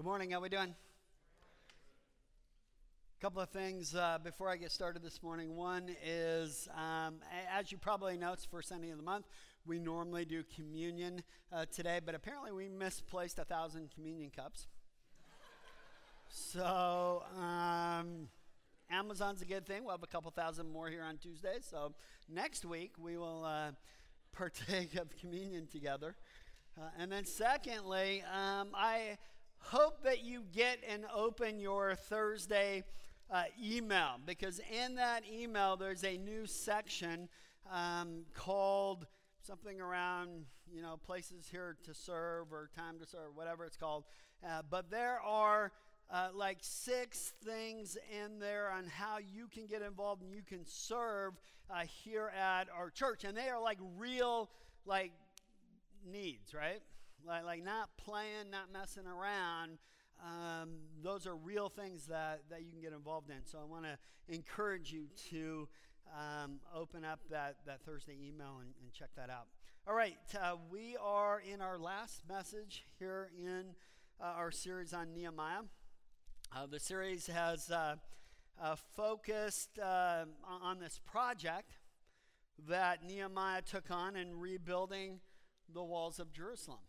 Good morning. How we doing? A couple of things uh, before I get started this morning. One is, um, as you probably know, it's the first Sunday of the month. We normally do communion uh, today, but apparently we misplaced a thousand communion cups. so um, Amazon's a good thing. We'll have a couple thousand more here on Tuesday. So next week we will uh, partake of communion together. Uh, and then, secondly, um, I hope that you get and open your Thursday uh, email because in that email there's a new section um, called something around you know places here to serve or time to serve whatever it's called. Uh, but there are uh, like six things in there on how you can get involved and you can serve uh, here at our church. And they are like real like needs right like, like not playing not messing around um, those are real things that, that you can get involved in. So I want to encourage you to um, open up that, that Thursday email and, and check that out. All right, uh, we are in our last message here in uh, our series on Nehemiah. Uh, the series has uh, uh, focused uh, on this project that Nehemiah took on in rebuilding the walls of Jerusalem.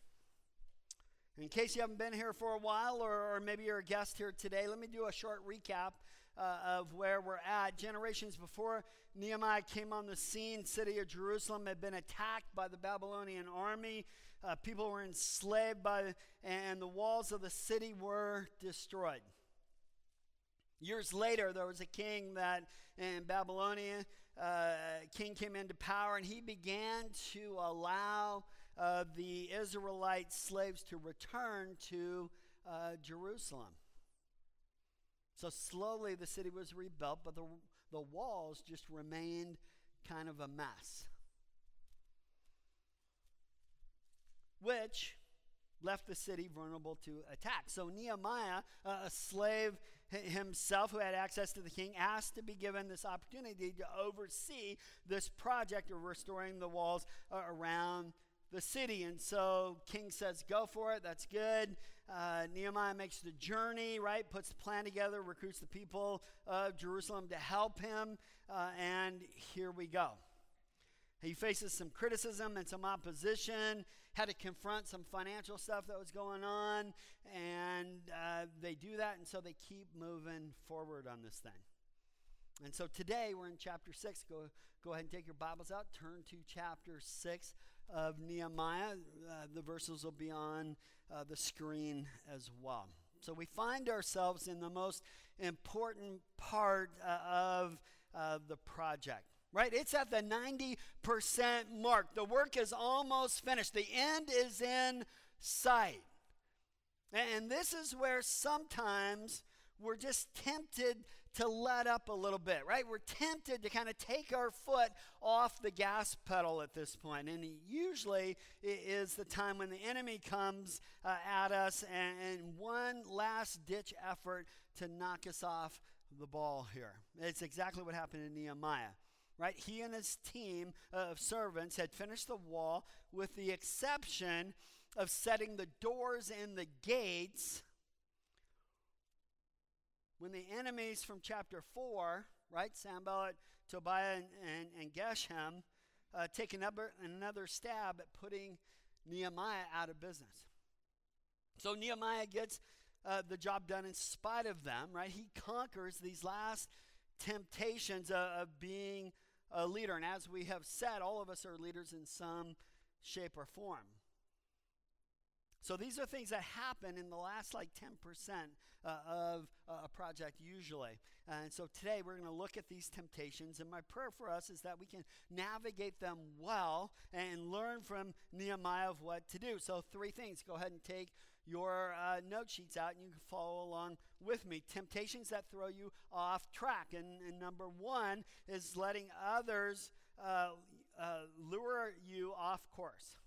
In case you haven't been here for a while, or, or maybe you're a guest here today, let me do a short recap uh, of where we're at. Generations before Nehemiah came on the scene, city of Jerusalem had been attacked by the Babylonian army. Uh, people were enslaved by, and the walls of the city were destroyed. Years later, there was a king that in Babylonia, uh, king came into power, and he began to allow uh, the Israelite slaves to return to uh, Jerusalem. So slowly the city was rebuilt, but the, the walls just remained kind of a mess. Which left the city vulnerable to attack. So Nehemiah, uh, a slave himself who had access to the king, asked to be given this opportunity to oversee this project of restoring the walls uh, around the city. And so king says, go for it. That's good. Uh, Nehemiah makes the journey, right? Puts the plan together, recruits the people of Jerusalem to help him. Uh, and here we go. He faces some criticism and some opposition, had to confront some financial stuff that was going on, and uh, they do that, and so they keep moving forward on this thing. And so today we're in chapter 6. Go, go ahead and take your Bibles out, turn to chapter 6 of Nehemiah. Uh, the verses will be on uh, the screen as well. So we find ourselves in the most important part uh, of uh, the project. Right? It's at the 90% mark. The work is almost finished. The end is in sight. And this is where sometimes we're just tempted to let up a little bit, right? We're tempted to kind of take our foot off the gas pedal at this point. And usually it is the time when the enemy comes uh, at us and, and one last ditch effort to knock us off the ball here. It's exactly what happened in Nehemiah. Right? He and his team of servants had finished the wall with the exception of setting the doors and the gates when the enemies from chapter 4, right, Sanballat, Tobiah, and, and, and Geshem, uh, take another, another stab at putting Nehemiah out of business. So Nehemiah gets uh, the job done in spite of them, right? He conquers these last temptations of, of being a leader. And as we have said, all of us are leaders in some shape or form. So these are things that happen in the last like 10% uh, of uh, a project usually. and so today we're going to look at these temptations. And my prayer for us is that we can navigate them well and learn from Nehemiah of what to do. So, three things. Go ahead and take your uh, note sheets out and you can follow along with me. Temptations that throw you off track. And, and number one is letting others uh, uh, lure you off course.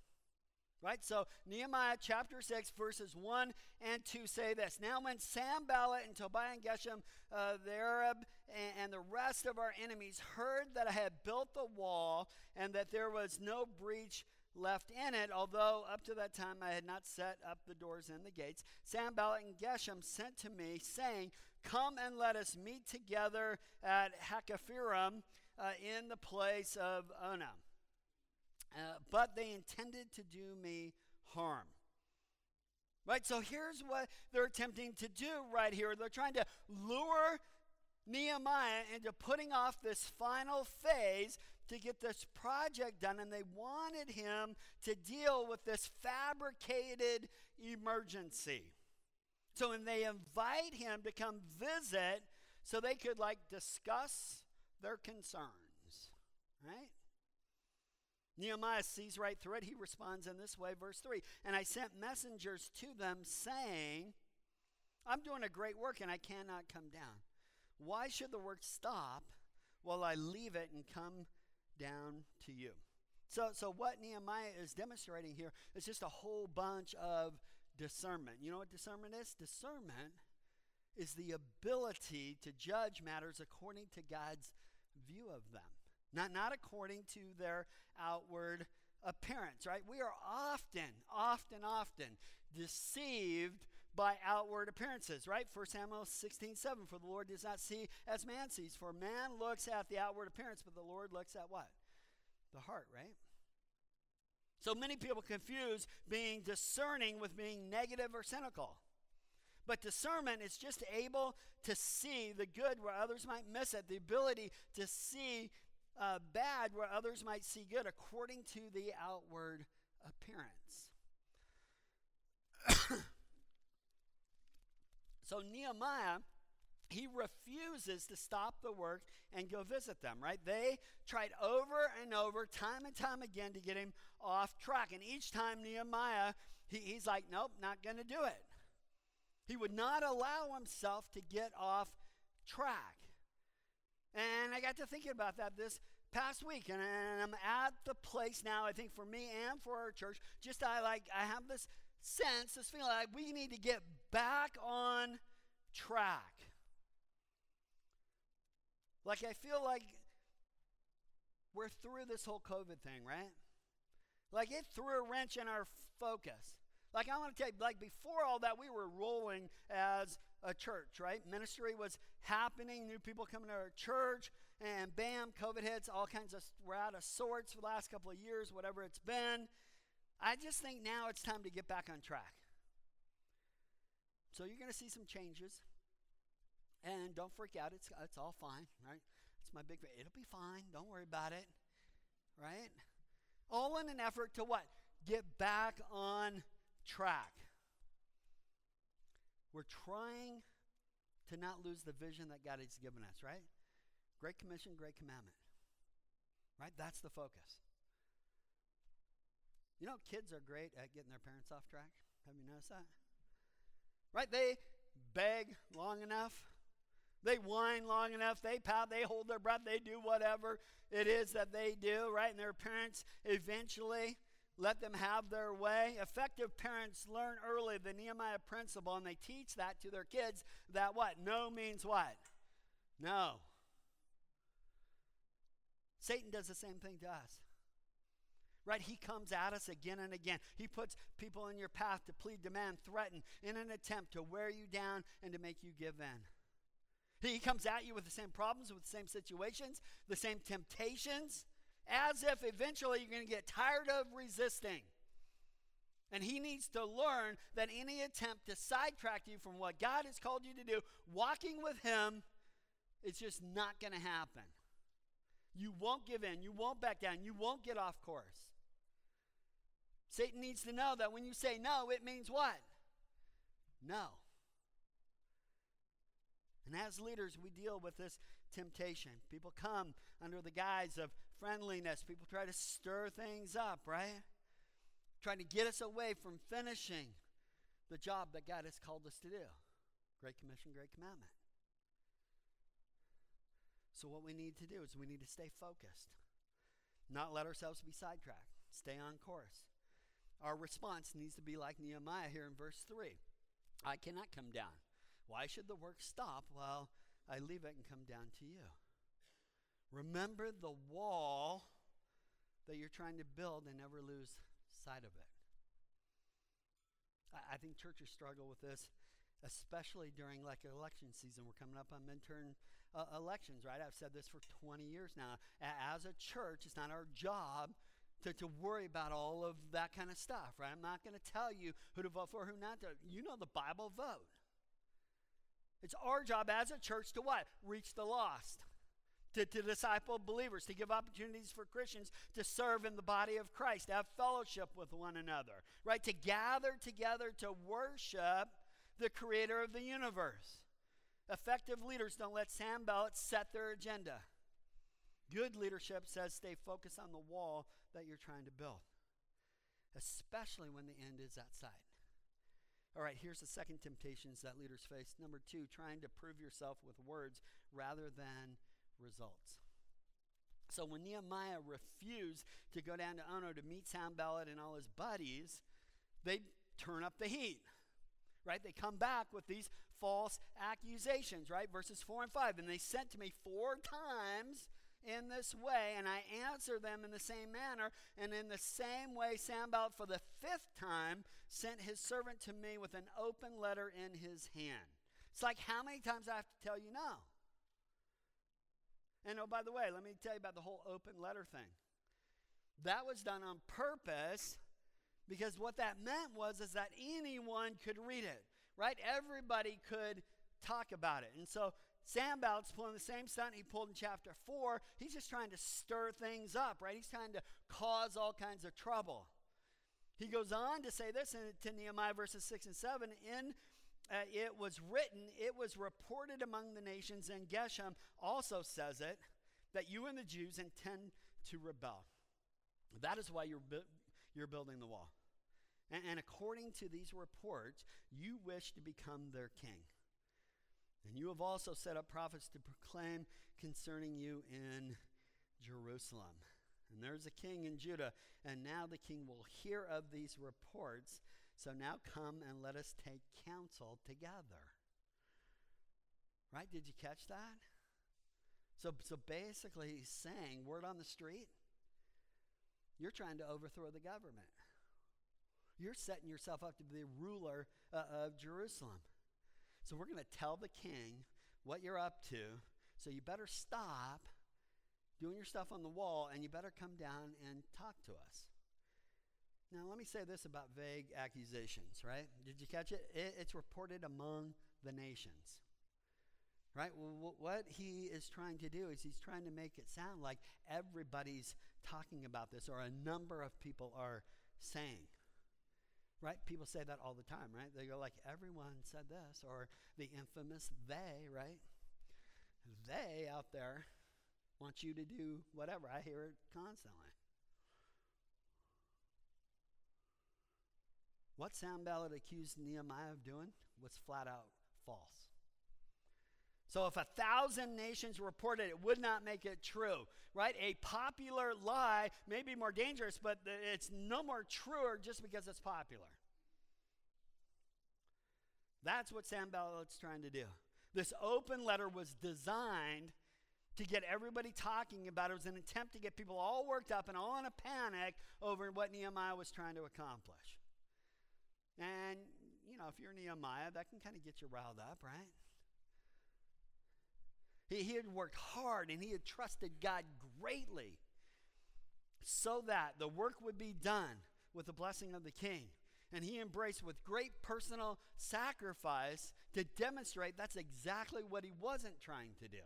Right? So Nehemiah chapter 6, verses 1 and 2 say this Now, when Sanballat and Tobiah and Geshem, uh, the Arab, and, and the rest of our enemies heard that I had built the wall and that there was no breach left in it, although up to that time I had not set up the doors and the gates. Sanballat and Geshem sent to me, saying, Come and let us meet together at Hakkephirim uh, in the place of Ono. Uh, but they intended to do me harm. Right? So here's what they're attempting to do right here. They're trying to lure Nehemiah into putting off this final phase to get this project done, and they wanted him to deal with this fabricated emergency. So when they invite him to come visit, so they could like discuss their concerns, right? Nehemiah sees right through it. He responds in this way, verse 3 And I sent messengers to them saying, I'm doing a great work and I cannot come down. Why should the work stop while I leave it and come down to you? So, so what Nehemiah is demonstrating here is just a whole bunch of discernment. You know what discernment is? Discernment is the ability to judge matters according to God's view of them, not, not according to their outward appearance, right? We are often, often, often deceived by outward appearances, right? 1 Samuel 16, 7. For the Lord does not see as man sees. For man looks at the outward appearance, but the Lord looks at what? The heart, right? So many people confuse being discerning with being negative or cynical. But discernment is just able to see the good where others might miss it, the ability to see uh, bad where others might see good according to the outward appearance. so Nehemiah he refuses to stop the work and go visit them, right? They tried over and over, time and time again, to get him off track. And each time Nehemiah, he, he's like, nope, not going to do it. He would not allow himself to get off track. And I got to thinking about that this past week, and, I'm at the place now, I think for me and for our church, just I like, I have this sense, this feeling like we need to get back on track. Like, I feel like we're through this whole COVID thing, right? Like, it threw a wrench in our focus. Like, I want to tell you, like, before all that, we were rolling as a church, right? Ministry was happening, new people coming to our church, and bam, COVID hits, all kinds of, we're out of sorts for the last couple of years, whatever it's been. I just think now it's time to get back on track. So you're going to see some changes. And don't freak out. It's, it's all fine, right? It's my big, it'll be fine. Don't worry about it, right? All in an effort to what? Get back on track. We're trying to not lose the vision that God has given us, right? Great Commission, Great Commandment. Right? That's the focus. You know, kids are great at getting their parents off track. Have you noticed that? Right? They beg long enough, they whine long enough, they pout, they hold their breath, they do whatever it is that they do, right? And their parents eventually let them have their way. Effective parents learn early the Nehemiah principle and they teach that to their kids that what? No means what? No. Satan does the same thing to us. Right? He comes at us again and again. He puts people in your path to plead, demand, threaten in an attempt to wear you down and to make you give in. He comes at you with the same problems, with the same situations, the same temptations, as if eventually you're going to get tired of resisting. And he needs to learn that any attempt to sidetrack you from what God has called you to do, walking with him, it's just not going to happen. You won't give in. You won't back down. You won't get off course. Satan needs to know that when you say no, it means what? No. And as leaders, we deal with this temptation. People come under the guise of friendliness. People try to stir things up, right? Trying to get us away from finishing the job that God has called us to do. Great Commission, Great Commandment. So, what we need to do is we need to stay focused, not let ourselves be sidetracked, stay on course. Our response needs to be like Nehemiah here in verse 3 I cannot come down. Why should the work stop while I leave it and come down to you? Remember the wall that you're trying to build and never lose sight of it. I, think churches struggle with this, especially during like election season. We're coming up on midterm uh, elections, right? I've said this for 20 years now. As a church, it's not our job to, to worry about all of that kind of stuff, right? I'm not going to tell you who to vote for, who not to. You know the Bible vote. It's our job as a church to what? Reach the lost to, to disciple believers, to give opportunities for Christians to serve in the body of Christ, to have fellowship with one another, right? To gather together to worship the creator of the universe. Effective leaders don't let Sanballat set their agenda. Good leadership says stay focused on the wall that you're trying to build, especially when the end is outside. All right, here's the second temptations that leaders face. Number two, trying to prove yourself with words rather than results. So when Nehemiah refused to go down to Ono to meet Sanballat and all his buddies, they turn up the heat. Right? They come back with these false accusations, right? Verses 4 and 5. And they sent to me four times in this way, and I answer them in the same manner. And in the same way, Sanballat, for the fifth time, sent his servant to me with an open letter in his hand. It's like, how many times I have to tell you no? And oh, by the way, let me tell you about the whole open letter thing. That was done on purpose because what that meant was is that anyone could read it, right? Everybody could talk about it. And so Sanballat's pulling the same stunt he pulled in chapter 4. He's just trying to stir things up, right? He's trying to cause all kinds of trouble. He goes on to say this in, to Nehemiah verses 6 and 7 in uh, it was written, it was reported among the nations, and Geshem also says it, that you and the Jews intend to rebel. That is why you're, bu- you're building the wall. And, and according to these reports, you wish to become their king. And you have also set up prophets to proclaim concerning you in Jerusalem. And there's a king in Judah, and now the king will hear of these reports so now come and let us take counsel together. Right? Did you catch that? So, so basically, he's saying, word on the street, you're trying to overthrow the government. You're setting yourself up to be the ruler uh, of Jerusalem. So we're going to tell the king what you're up to. So you better stop doing your stuff on the wall and you better come down and talk to us. Now, let me say this about vague accusations, right? Did you catch it? it it's reported among the nations. Right? Well, what he is trying to do is he's trying to make it sound like everybody's talking about this or a number of people are saying. Right? People say that all the time, right? They go like, everyone said this, or the infamous they, right? They out there want you to do whatever. I hear it constantly. What Sam Sanballat accused Nehemiah of doing was flat out false. So if a thousand nations reported it would not make it true, right? A popular lie may be more dangerous, but it's no more truer just because it's popular. That's what Sam Sanballat's trying to do. This open letter was designed to get everybody talking about it. It was an attempt to get people all worked up and all in a panic over what Nehemiah was trying to accomplish. And, you know, if you're Nehemiah, that can kind of get you riled up, right? He, he had worked hard and he had trusted God greatly so that the work would be done with the blessing of the king. And he embraced with great personal sacrifice to demonstrate that's exactly what he wasn't trying to do.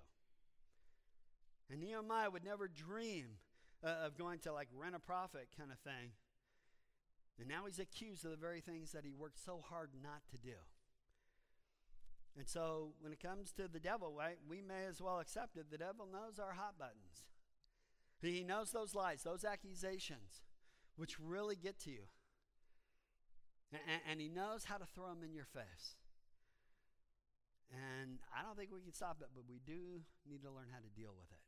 And Nehemiah would never dream uh, of going to like rent a prophet kind of thing and now he's accused of the very things that he worked so hard not to do. And so when it comes to the devil, right, we may as well accept it. The devil knows our hot buttons. He knows those lies, those accusations, which really get to you. And, and, he knows how to throw them in your face. And I don't think we can stop it, but we do need to learn how to deal with it.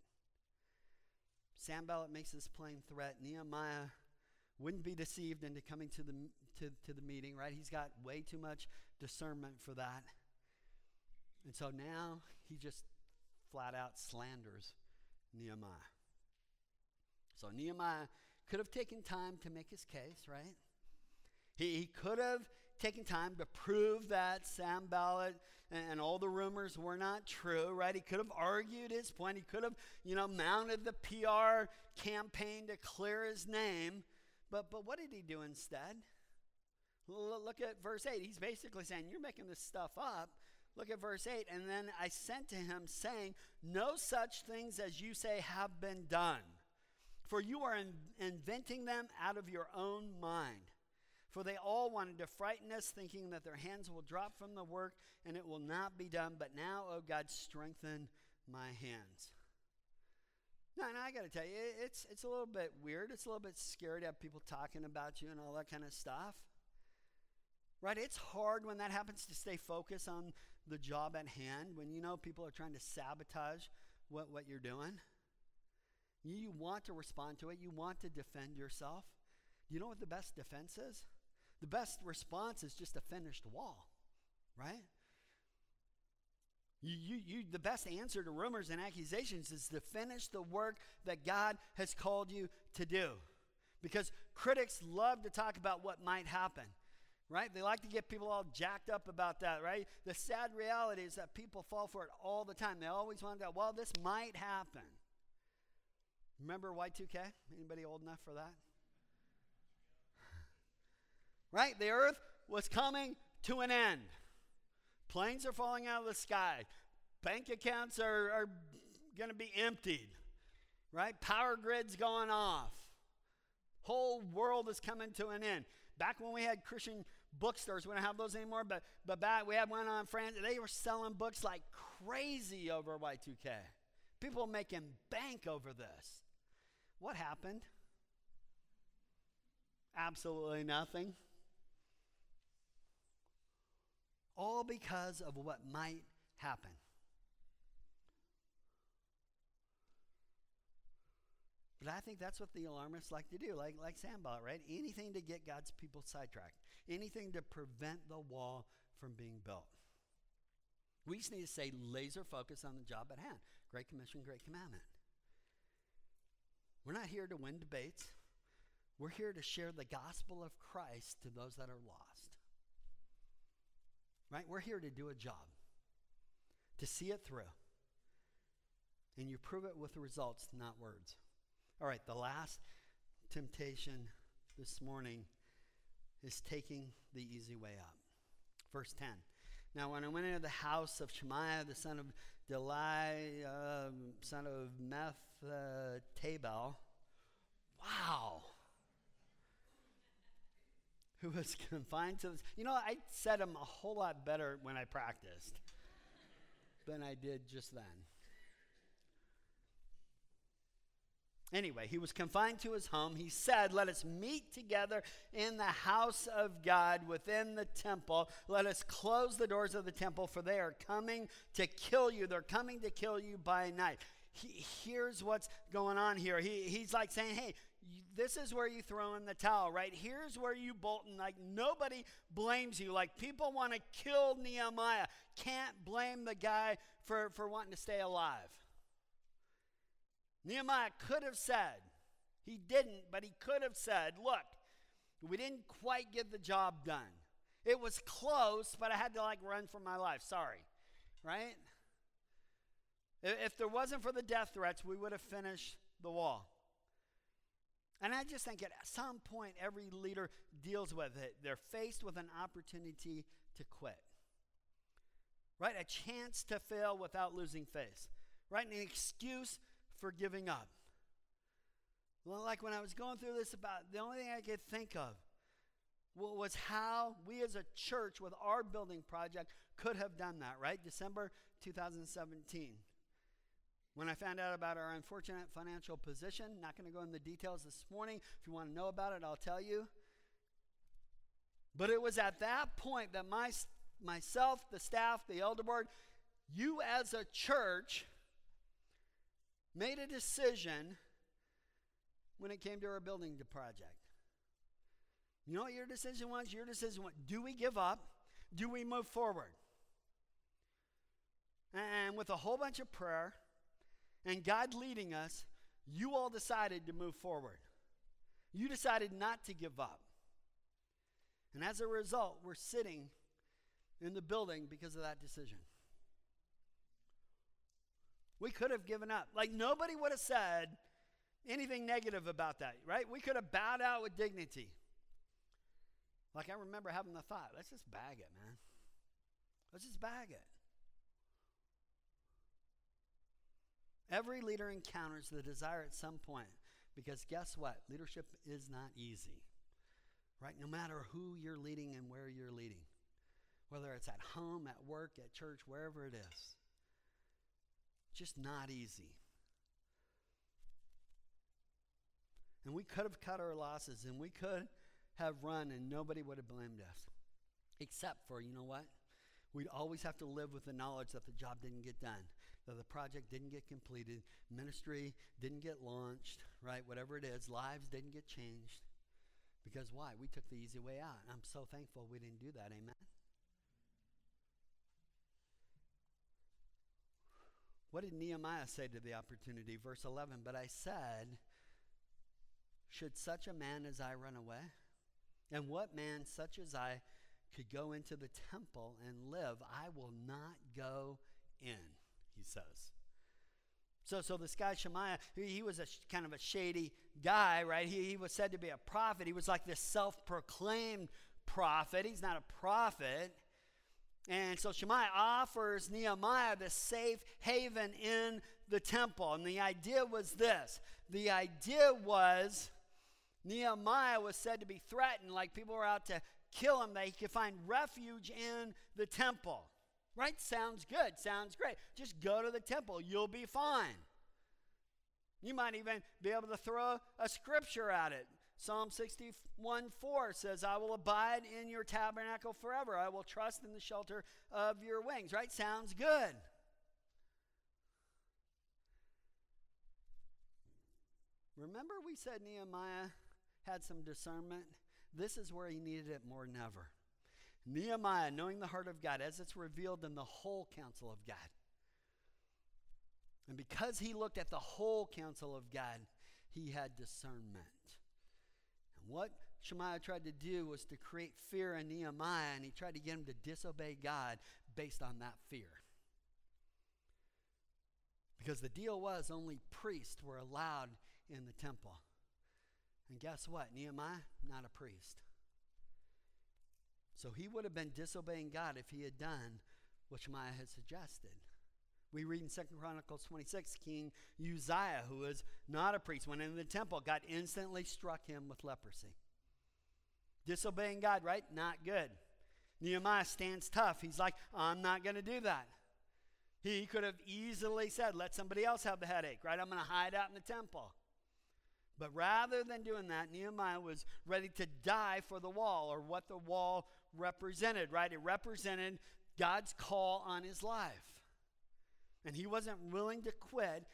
Sanballat makes this plain threat. Nehemiah wouldn't be deceived into coming to the, to, to the meeting, right? He's got way too much discernment for that. And so now he just flat out slanders Nehemiah. So Nehemiah could have taken time to make his case, right? He, he could have taken time to prove that Sanballat and, and all the rumors were not true, right? He could have argued his point. He could have, you know, mounted the PR campaign to clear his name. But, but what did he do instead? Look at verse 8. He's basically saying, You're making this stuff up. Look at verse 8. And then I sent to him, saying, No such things as you say have been done, for you are in, inventing them out of your own mind. For they all wanted to frighten us, thinking that their hands will drop from the work and it will not be done. But now, O oh God, strengthen my hands. Now, and I got to tell you, it's, it's a little bit weird. It's a little bit scary to have people talking about you and all that kind of stuff. Right? It's hard when that happens to stay focused on the job at hand, when you know people are trying to sabotage what, what you're doing. You, you want to respond to it, you want to defend yourself. You know what the best defense is? The best response is just a finished wall, right? You, you, you, the best answer to rumors and accusations is to finish the work that God has called you to do. Because critics love to talk about what might happen, right? They like to get people all jacked up about that, right? The sad reality is that people fall for it all the time. They always want to go, well, this might happen. Remember Y2K? Anybody old enough for that? right? The earth was coming to an end. Planes are falling out of the sky. Bank accounts are, are going to be emptied, right? Power grids going off. Whole world is coming to an end. Back when we had Christian bookstores, we don't have those anymore, but, but back we had one on France, they were selling books like crazy over Y2K. People making bank over this. What happened? Absolutely nothing. All because of what might happen. But I think that's what the alarmists like to do, like, like Sanballat, right? Anything to get God's people sidetracked, anything to prevent the wall from being built. We just need to stay laser focused on the job at hand. Great Commission, Great Commandment. We're not here to win debates. We're here to share the gospel of Christ to those that are lost. Right? We're here to do a job, to see it through. And you prove it with results, not words. All right, the last temptation this morning is taking the easy way out. Verse 10. Now, when I went into the house of Shemaiah, the son of Delai, uh, son of Meth uh, Tabel, wow who was confined to this. You know, I said him a whole lot better when I practiced than I did just then. Anyway, he was confined to his home. He said, Let us meet together in the house of God within the temple. Let us close the doors of the temple, for they are coming to kill you. They're coming to kill you by night. He, here's what's going on here. He, he's like saying, Hey, this is where you throw in the towel, right? Here's where you bolt and like nobody blames you. Like people want to kill Nehemiah. Can't blame the guy for, for wanting to stay alive. Nehemiah could have said, he didn't, but he could have said, look, we didn't quite get the job done. It was close, but I had to like run for my life. Sorry. Right? If there wasn't for the death threats, we would have finished the wall. And I just think at some point every leader deals with it. They're faced with an opportunity to quit. Right? A chance to fail without losing face. Right? An excuse for giving up. Well, like when I was going through this about the only thing I could think of was how we as a church with our building project could have done that, right? December 2017. When I found out about our unfortunate financial position, not going to go into the details this morning. If you want to know about it, I'll tell you. But it was at that point that my, myself, the staff, the elder board, you as a church made a decision when it came to our building project. You know what your decision was? Your decision was do we give up? Do we move forward? And with a whole bunch of prayer, and God leading us, you all decided to move forward. You decided not to give up. And as a result, we're sitting in the building because of that decision. We could have given up. Like nobody would have said anything negative about that, right? We could have bowed out with dignity. Like I remember having the thought, let's just bag it, man. Let's just bag it. Every leader encounters the desire at some point because guess what? Leadership is not easy, right? No matter who you're leading and where you're leading, whether it's at home, at work, at church, wherever it is, just not easy. And we could have cut our losses and we could have run and nobody would have blamed us. Except for, you know what? We'd always have to live with the knowledge that the job didn't get done, that the project didn't get completed, ministry didn't get launched, right? Whatever it is, lives didn't get changed. Because why? We took the easy way out. I'm so thankful we didn't do that. Amen. What did Nehemiah say to the opportunity? Verse 11, but I said, Should such a man as I run away? And what man such as I could go into the temple and live? I will not go in, he says. So, so this guy Shemaiah, he, was a kind of a shady guy, right? He, he was said to be a prophet. He was like this self-proclaimed prophet. He's not a prophet. And so Shemaiah offers Nehemiah the safe haven in the temple. And the idea was this the idea was Nehemiah was said to be threatened, like people were out to kill him, that he could find refuge in the temple. Right? Sounds good. Sounds great. Just go to the temple. You'll be fine. You might even be able to throw a scripture at it. Psalm 61 4 says, I will abide in your tabernacle forever. I will trust in the shelter of your wings. Right? Sounds good. Remember, we said Nehemiah had some discernment? This is where he needed it more than ever. Nehemiah, knowing the heart of God as it's revealed in the whole counsel of God. And because he looked at the whole counsel of God, he had discernment. And what Shemaiah tried to do was to create fear in Nehemiah, and he tried to get him to disobey God based on that fear. Because the deal was only priests were allowed in the temple. And guess what? Nehemiah, not a priest. So he would have been disobeying God if he had done what Shemaiah had suggested. We read in Second Chronicles 26, King Uzziah, who was not a priest, went into the temple, God instantly struck him with leprosy. Disobeying God, right? Not good. Nehemiah stands tough. He's like, I'm not going to do that. He could have easily said, let somebody else have the headache, right? I'm going to hide out in the temple. But rather than doing that, Nehemiah was ready to die for the wall or what the wall represented, right? It represented God's call on his life. And he wasn't willing to quit.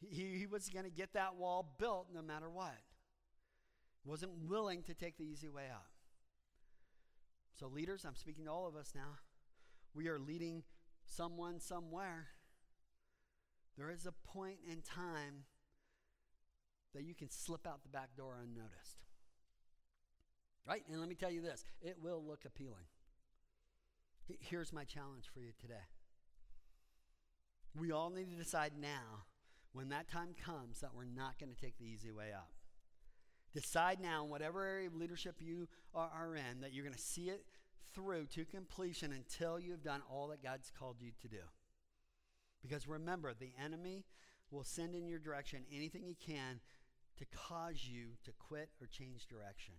He, he was going to get that wall built no matter what. Wasn't willing to take the easy way out. So, leaders, I'm speaking to all of us now. We are leading someone somewhere. There is a point in time that you can slip out the back door unnoticed. Right? And let me tell you this it will look appealing. Here's my challenge for you today. We all need to decide now, when that time comes, that we're not going to take the easy way out. Decide now, in whatever area of leadership you are, in, that you're going to see it through to completion until you've done all that God's called you to do. Because remember, the enemy will send in your direction anything he can to cause you to quit or change direction.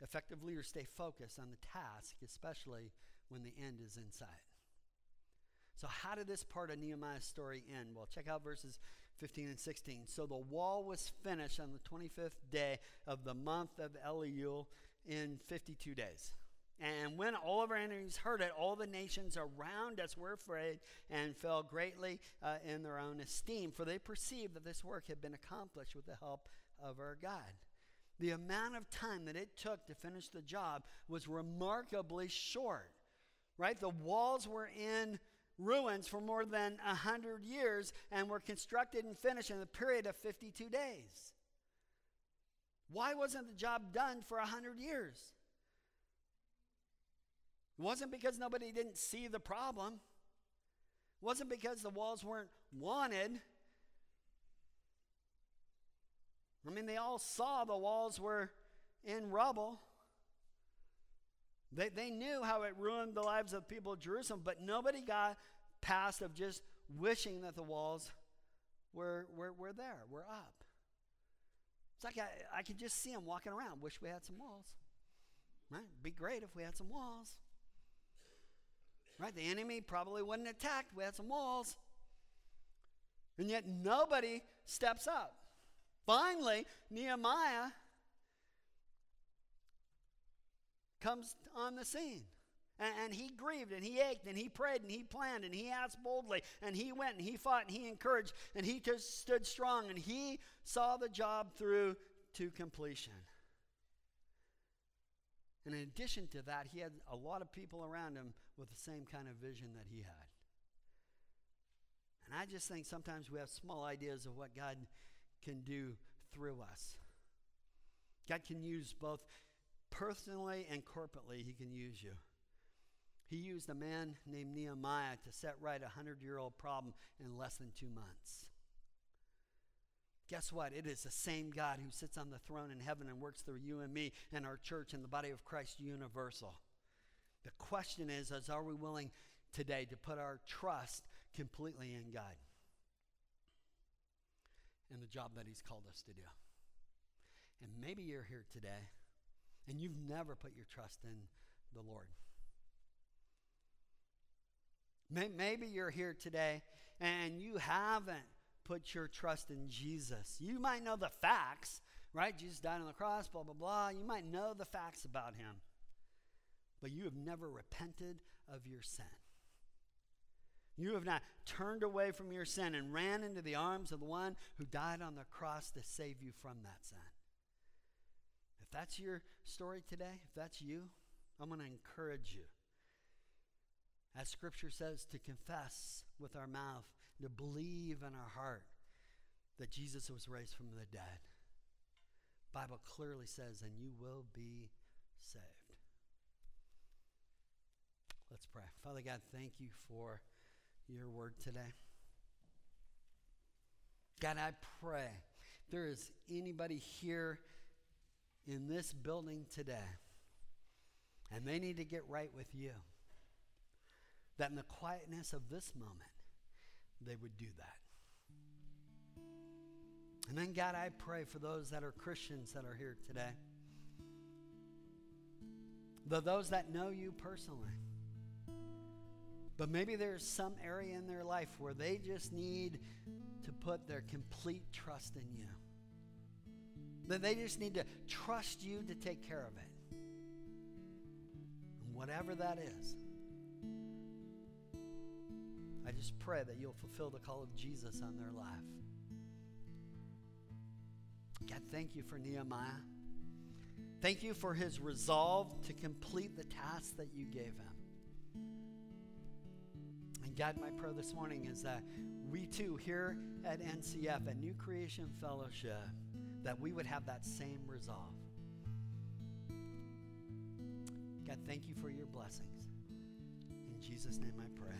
Effective leaders stay focused on the task, especially when the end is in sight. So, how did this part of Nehemiah's story end? Well, check out verses 15 and 16. So, the wall was finished on the 25th day of the month of Elul in 52 days. And when all of our enemies heard it, all the nations around us were afraid and fell greatly uh, in their own esteem, for they perceived that this work had been accomplished with the help of our God. The amount of time that it took to finish the job was remarkably short, right? The walls were in ruins for more than 100 years and were constructed and finished in a period of 52 days. Why wasn't the job done for a hundred years? It wasn't because nobody didn't see the problem. It wasn't because the walls weren't wanted. I mean, they all saw the walls were in rubble. They, they knew how it ruined the lives of people of Jerusalem, but nobody got past of just wishing that the walls were, were, were there, were up. It's like I, I could just see them walking around. Wish we had some walls. Right? Be great if we had some walls. Right? The enemy probably wouldn't attack. We had some walls. And yet nobody steps up. Finally, Nehemiah comes on the scene. And, he grieved and he ached and he prayed and he planned and he asked boldly and he went and he fought and he encouraged and he stood strong and he saw the job through to completion. And in addition to that, he had a lot of people around him with the same kind of vision that he had. And I just think sometimes we have small ideas of what God can do through us. God can use both personally and corporately, He can use you. He used a man named Nehemiah to set right a hundred year old problem in less than two months. Guess what? It is the same God who sits on the throne in heaven and works through you and me and our church and the body of Christ universal. The question is, is are we willing today to put our trust completely in God and the job that He's called us to do? And maybe you're here today and you've never put your trust in the Lord. Maybe you're here today and you haven't put your trust in Jesus. You might know the facts, right? Jesus died on the cross, blah, blah, blah. You might know the facts about him, but you have never repented of your sin. You have not turned away from your sin and ran into the arms of the one who died on the cross to save you from that sin. If that's your story today, if that's you, I'm going to encourage you. As scripture says, to confess with our mouth, to believe in our heart that Jesus was raised from the dead. Bible clearly says, and you will be saved. Let's pray. Father God, thank you for your word today. God, I pray there is anybody here in this building today and they need to get right with you, that in the quietness of this moment, they would do that. And then, God, I pray for those that are Christians that are here today, the, those that know you personally. But maybe there's some area in their life where they just need to put their complete trust in you. That they just need to trust you to take care of it. And whatever that is. I just pray that you'll fulfill the call of Jesus on their life. God, thank you for Nehemiah. Thank you for his resolve to complete the task that you gave him. God, my prayer this morning is that we too, here at NCF, at New Creation Fellowship, that we would have that same resolve. God, thank you for your blessings. In Jesus' name I pray.